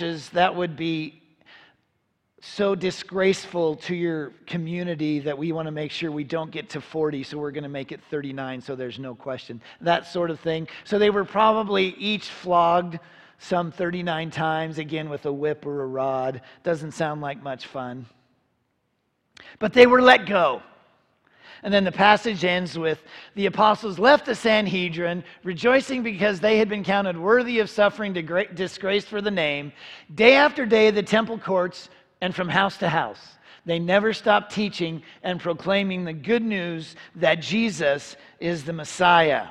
ashes, that would be so disgraceful to your community that we want to make sure we don't get to 40, so we're going to make it 39, so there's no question. That sort of thing. So they were probably each flogged some 39 times, again with a whip or a rod. Doesn't sound like much fun. But they were let go. And then the passage ends with the apostles left the Sanhedrin, rejoicing because they had been counted worthy of suffering disgrace for the name. Day after day, the temple courts and from house to house. They never stopped teaching and proclaiming the good news that Jesus is the Messiah.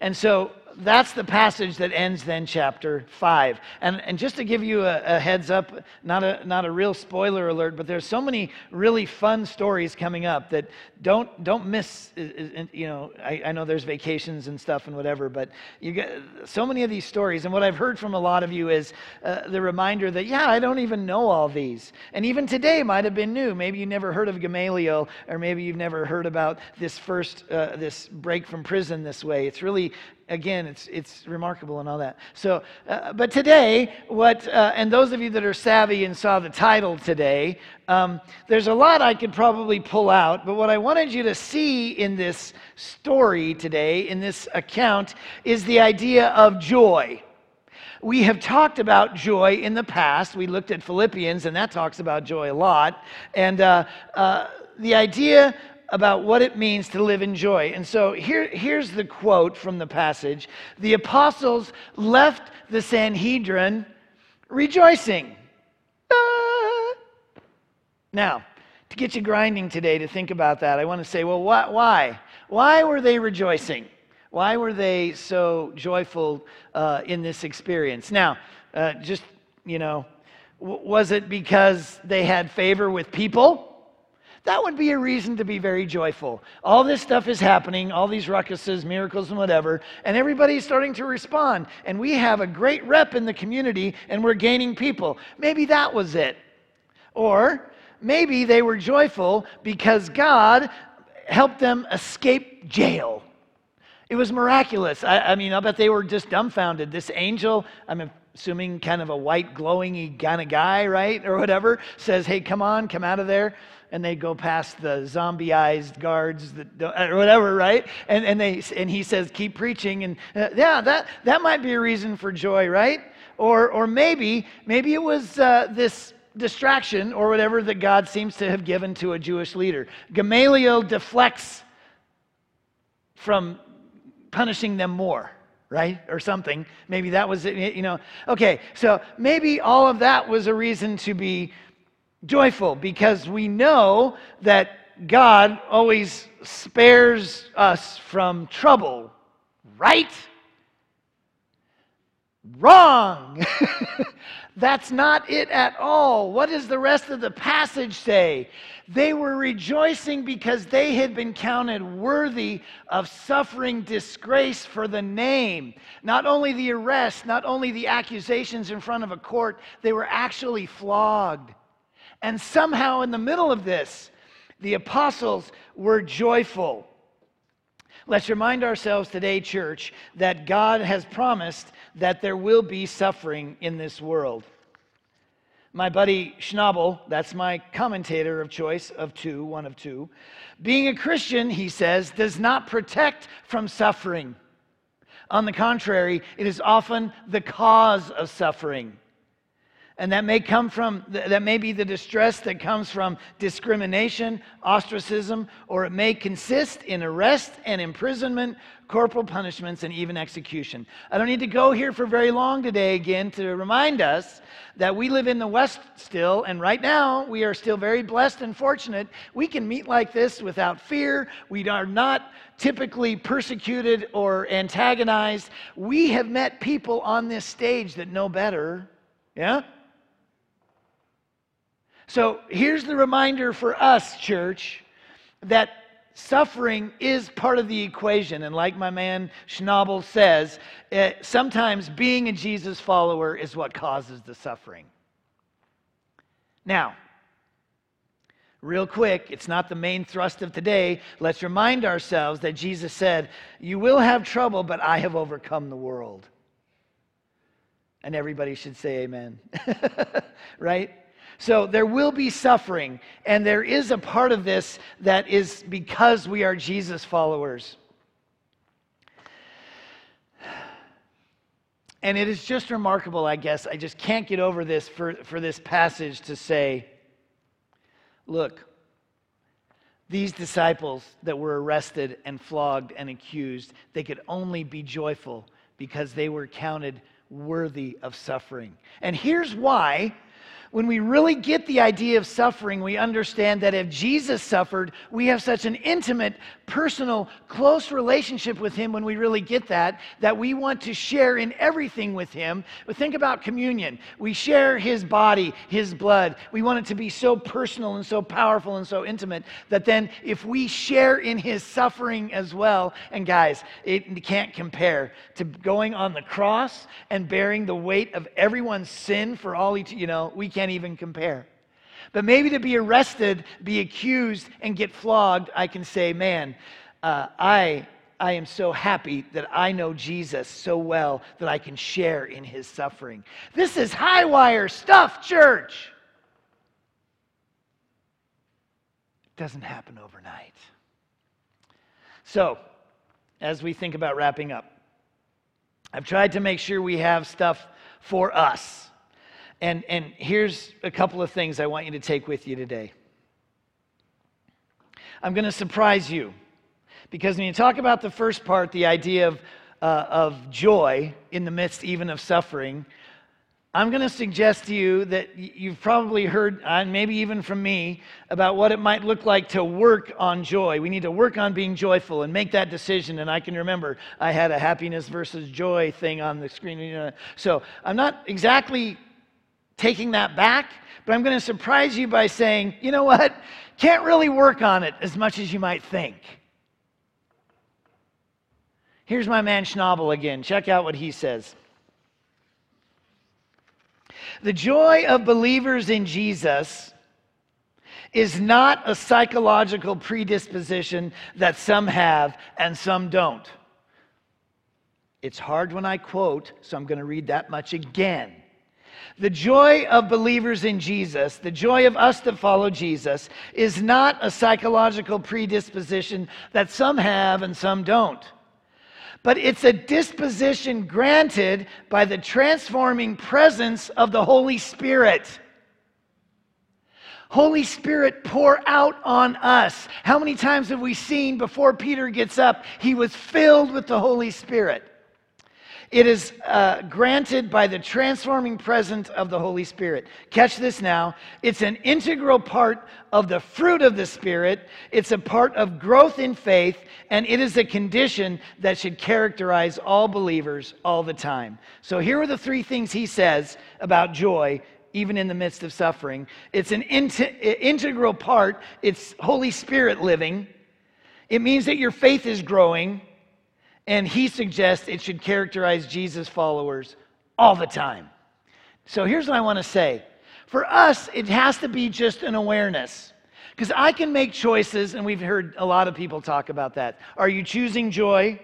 And so that's the passage that ends then chapter 5. And, and just to give you a, a, heads up, not a, not a real spoiler alert, but there's so many really fun stories coming up that don't, don't miss, you know, I, I know there's vacations and stuff and whatever, but you get so many of these stories. And what I've heard from a lot of you is uh, the reminder that, yeah, I don't even know all these. And even today might have been new. Maybe you never heard of Gamaliel, or maybe you've never heard about this first, uh, this break from prison this way. It's really again, it's, it's remarkable and all that. So, uh, but today, what, uh, and those of you that are savvy and saw the title today, um, there's a lot I could probably pull out, but what I wanted you to see in this story today, in this account, is the idea of joy. We have talked about joy in the past. We looked at Philippians, and that talks about joy a lot. And uh, uh the idea about what it means to live in joy. And so here, here's the quote from the passage The apostles left the Sanhedrin rejoicing. Ah. Now, to get you grinding today to think about that, I want to say, well, why? Why, why were they rejoicing? Why were they so joyful uh, in this experience? Now, uh, just, you know, w- was it because they had favor with people? That would be a reason to be very joyful. All this stuff is happening, all these ruckuses, miracles, and whatever, and everybody's starting to respond. And we have a great rep in the community, and we're gaining people. Maybe that was it. Or maybe they were joyful because God helped them escape jail. It was miraculous. I, I mean, I bet they were just dumbfounded. This angel, I'm assuming kind of a white, glowing kind of guy, right? Or whatever, says, Hey, come on, come out of there and they go past the zombieized guards that or whatever, right? And, and, they, and he says, keep preaching. And uh, yeah, that, that might be a reason for joy, right? Or, or maybe, maybe it was uh, this distraction or whatever that God seems to have given to a Jewish leader. Gamaliel deflects from punishing them more right? Or something. Maybe that was it, you know. Okay, so maybe all of that was a reason to be joyful because we know that God always spares us from trouble, right? Wrong. That's not it at all. What does the rest of the passage say? They were rejoicing because they had been counted worthy of suffering disgrace for the name. Not only the arrest, not only the accusations in front of a court, they were actually flogged. And somehow, in the middle of this, the apostles were joyful. Let's remind ourselves today, church, that God has promised that there will be suffering in this world. My buddy Schnabel, that's my commentator of choice of two, one of two, being a Christian, he says, does not protect from suffering. On the contrary, it is often the cause of suffering. And that may come from, that may be the distress that comes from discrimination, ostracism, or it may consist in arrest and imprisonment, corporal punishments, and even execution. I don't need to go here for very long today again to remind us that we live in the West still, and right now we are still very blessed and fortunate. We can meet like this without fear. We are not typically persecuted or antagonized. We have met people on this stage that know better. Yeah? So here's the reminder for us, church, that suffering is part of the equation. And like my man Schnabel says, it, eh, sometimes being a Jesus follower is what causes the suffering. Now, real quick, it's not the main thrust of today. Let's remind ourselves that Jesus said, You will have trouble, but I have overcome the world. And everybody should say amen. right? So there will be suffering, and there is a part of this that is because we are Jesus followers. And it is just remarkable, I guess. I just can't get over this for, for this passage to say, look, these disciples that were arrested and flogged and accused, they could only be joyful because they were counted worthy of suffering. And here's why when we really get the idea of suffering, we understand that if Jesus suffered, we have such an intimate, personal, close relationship with Him when we really get that, that we want to share in everything with Him. But think about communion. We share His body, His blood. We want it to be so personal and so powerful and so intimate that then if we share in His suffering as well, and guys, it can't compare to going on the cross and bearing the weight of everyone's sin for all eternity. You know, we can't even compare. But maybe to be arrested, be accused, and get flogged, I can say, man, uh, I, I am so happy that I know Jesus so well that I can share in his suffering. This is high wire stuff, church. It doesn't happen overnight. So, as we think about wrapping up, I've tried to make sure we have stuff for us. And, and here's a couple of things I want you to take with you today. I'm going to surprise you because when you talk about the first part, the idea of, uh, of joy in the midst even of suffering, I'm going to suggest to you that you've probably heard, and uh, maybe even from me, about what it might look like to work on joy. We need to work on being joyful and make that decision. And I can remember I had a happiness versus joy thing on the screen. So I'm not exactly taking that back, but I'm going to surprise you by saying, you know what? Can't really work on it as much as you might think. Here's my man Schnabel again. Check out what he says. The joy of believers in Jesus is not a psychological predisposition that some have and some don't. It's hard when I quote, so I'm going to read that much again. The joy of believers in Jesus, the joy of us that follow Jesus, is not a psychological predisposition that some have and some don't. But it's a disposition granted by the transforming presence of the Holy Spirit. Holy Spirit, pour out on us. How many times have we seen before Peter gets up, he was filled with the Holy Spirit? It is uh, granted by the transforming presence of the Holy Spirit. Catch this now. It's an integral part of the fruit of the Spirit, it's a part of growth in faith, and it is a condition that should characterize all believers all the time. So here are the three things he says about joy. Even in the midst of suffering, it's an integral part. It's Holy Spirit living. It means that your faith is growing. And he suggests it should characterize Jesus' followers all the time. So here's what I want to say for us, it has to be just an awareness. Because I can make choices, and we've heard a lot of people talk about that. Are you choosing joy?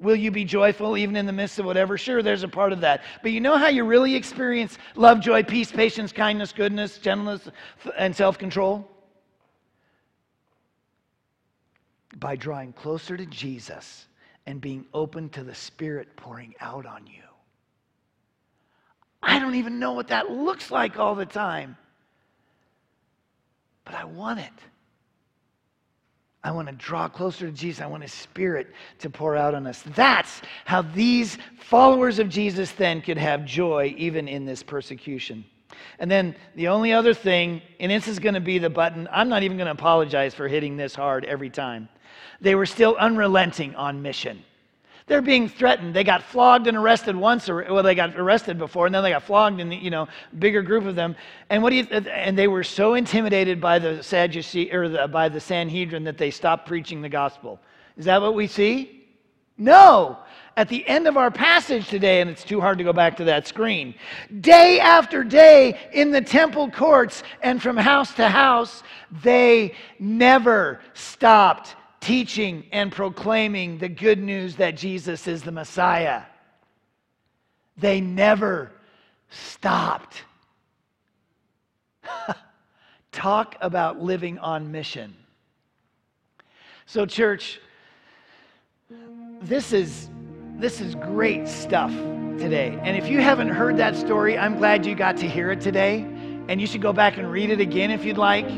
Will you be joyful even in the midst of whatever? Sure, there's a part of that. But you know how you really experience love, joy, peace, patience, kindness, goodness, gentleness, and self control? By drawing closer to Jesus and being open to the Spirit pouring out on you. I don't even know what that looks like all the time, but I want it. I want to draw closer to Jesus. I want His Spirit to pour out on us. That's how these followers of Jesus then could have joy even in this persecution. And then the only other thing, and this is going to be the button, I'm not even going to apologize for hitting this hard every time. They were still unrelenting on mission. They're being threatened. They got flogged and arrested once, or well, they got arrested before, and then they got flogged in the you know bigger group of them. And what do you? And they were so intimidated by the Sadducee or the, by the Sanhedrin that they stopped preaching the gospel. Is that what we see? No. At the end of our passage today, and it's too hard to go back to that screen, day after day in the temple courts and from house to house, they never stopped teaching and proclaiming the good news that Jesus is the Messiah. They never stopped. Talk about living on mission. So, church, this is this is great stuff today. And if you haven't heard that story, I'm glad you got to hear it today. And you should go back and read it again if you'd like.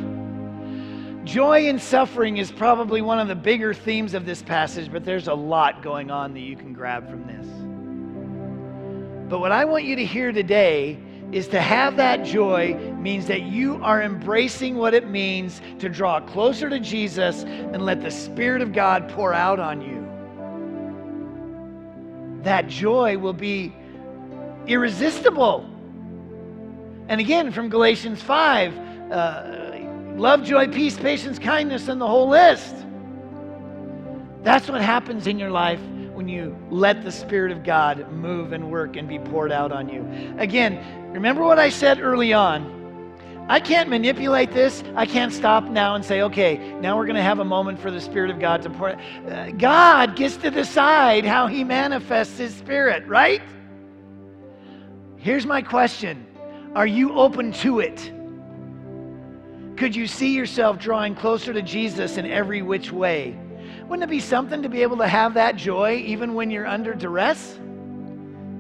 Joy and suffering is probably one of the bigger themes of this passage, but there's a lot going on that you can grab from this. But what I want you to hear today is to have that joy means that you are embracing what it means to draw closer to Jesus and let the Spirit of God pour out on you. That joy will be irresistible. And again, from Galatians 5, uh, love, joy, peace, patience, kindness, and the whole list. That's what happens in your life when you let the Spirit of God move and work and be poured out on you. Again, remember what I said early on. I can't manipulate this. I can't stop now and say, okay, now we're going to have a moment for the Spirit of God to pour. Uh, God gets to decide how He manifests His Spirit, right? Here's my question Are you open to it? Could you see yourself drawing closer to Jesus in every which way? Wouldn't it be something to be able to have that joy even when you're under duress?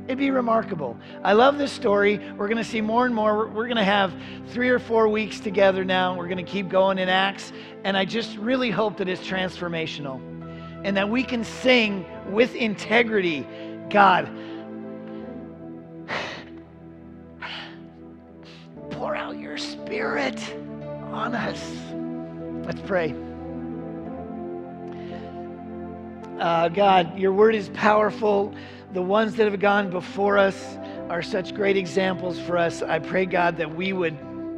It'd be remarkable. I love this story. We're going to see more and more. We're going to have three or four weeks together now. We're going to keep going in Acts. And I just really hope that it's transformational and that we can sing with integrity God, pour out your spirit on us. Let's pray. Uh, God, your word is powerful. The ones that have gone before us are such great examples for us. I pray, God, that we would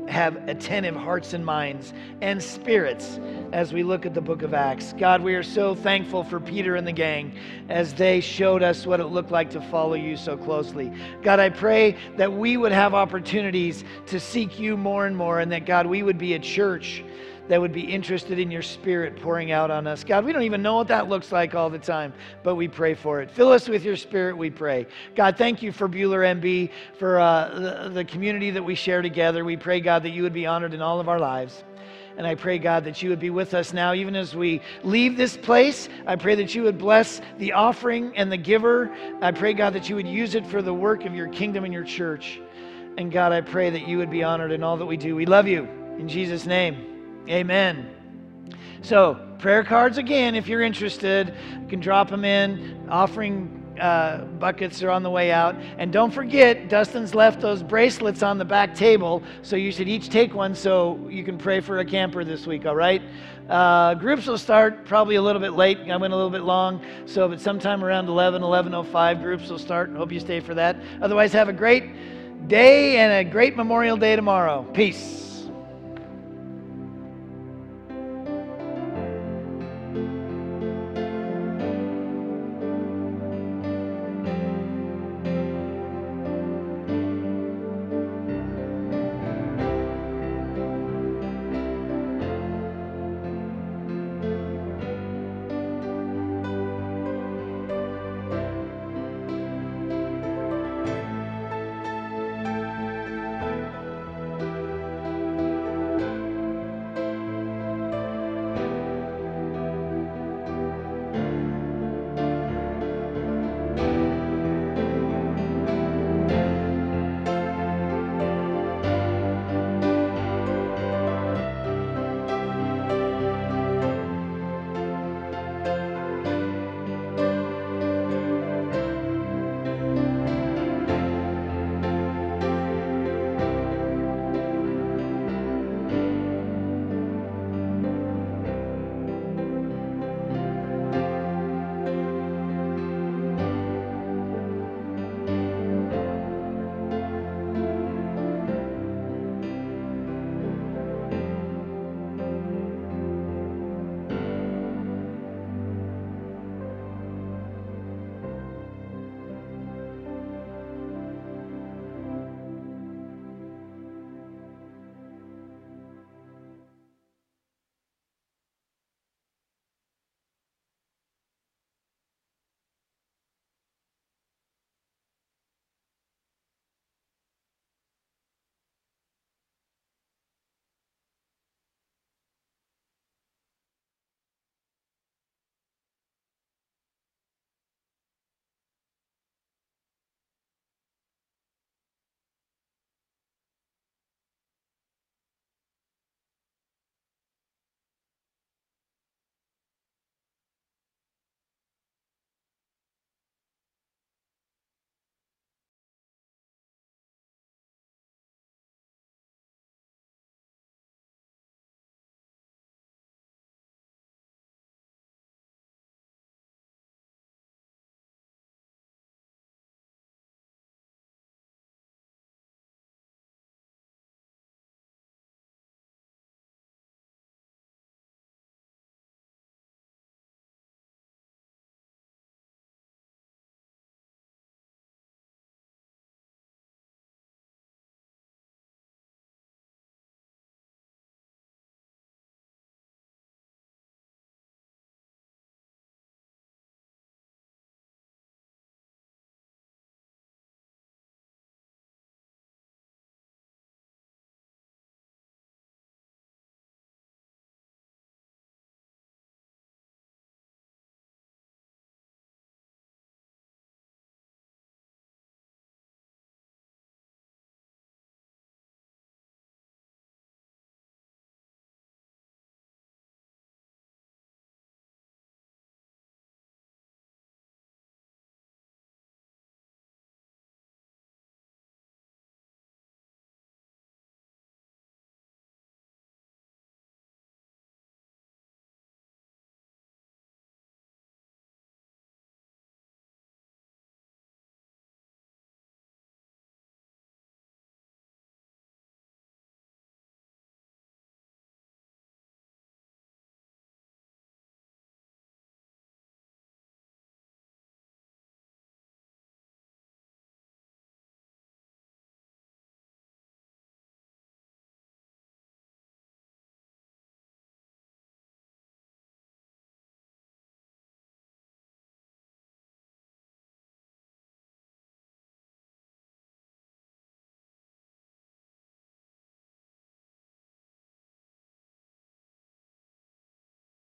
have attentive hearts and minds and spirits as we look at the book of Acts. God, we are so thankful for Peter and the gang as they showed us what it looked like to follow you so closely. God, I pray that we would have opportunities to seek you more and more, and that, God, we would be a church that would be interested in your spirit pouring out on us. God, we don't even know what that looks like all the time, but we pray for it. Fill us with your spirit, we pray. God, thank you for Buhler MB, for uh, the, the community that we share together. We pray, God, that you would be honored in all of our lives. And I pray, God, that you would be with us now, even as we leave this place. I pray that you would bless the offering and the giver. I pray, God, that you would use it for the work of your kingdom and your church. And God, I pray that you would be honored in all that we do. We love you. In Jesus' name. Amen. So, prayer cards again, if you're interested, you can drop them in. Offering uh, buckets are on the way out. And don't forget, Dustin's left those bracelets on the back table, so you should each take one so you can pray for a camper this week, all right? Uh, groups will start probably a little bit late. I went a little bit long, so but sometime around 11, 11.05, groups will start. Hope you stay for that. Otherwise, have a great day and a great Memorial Day tomorrow. Peace.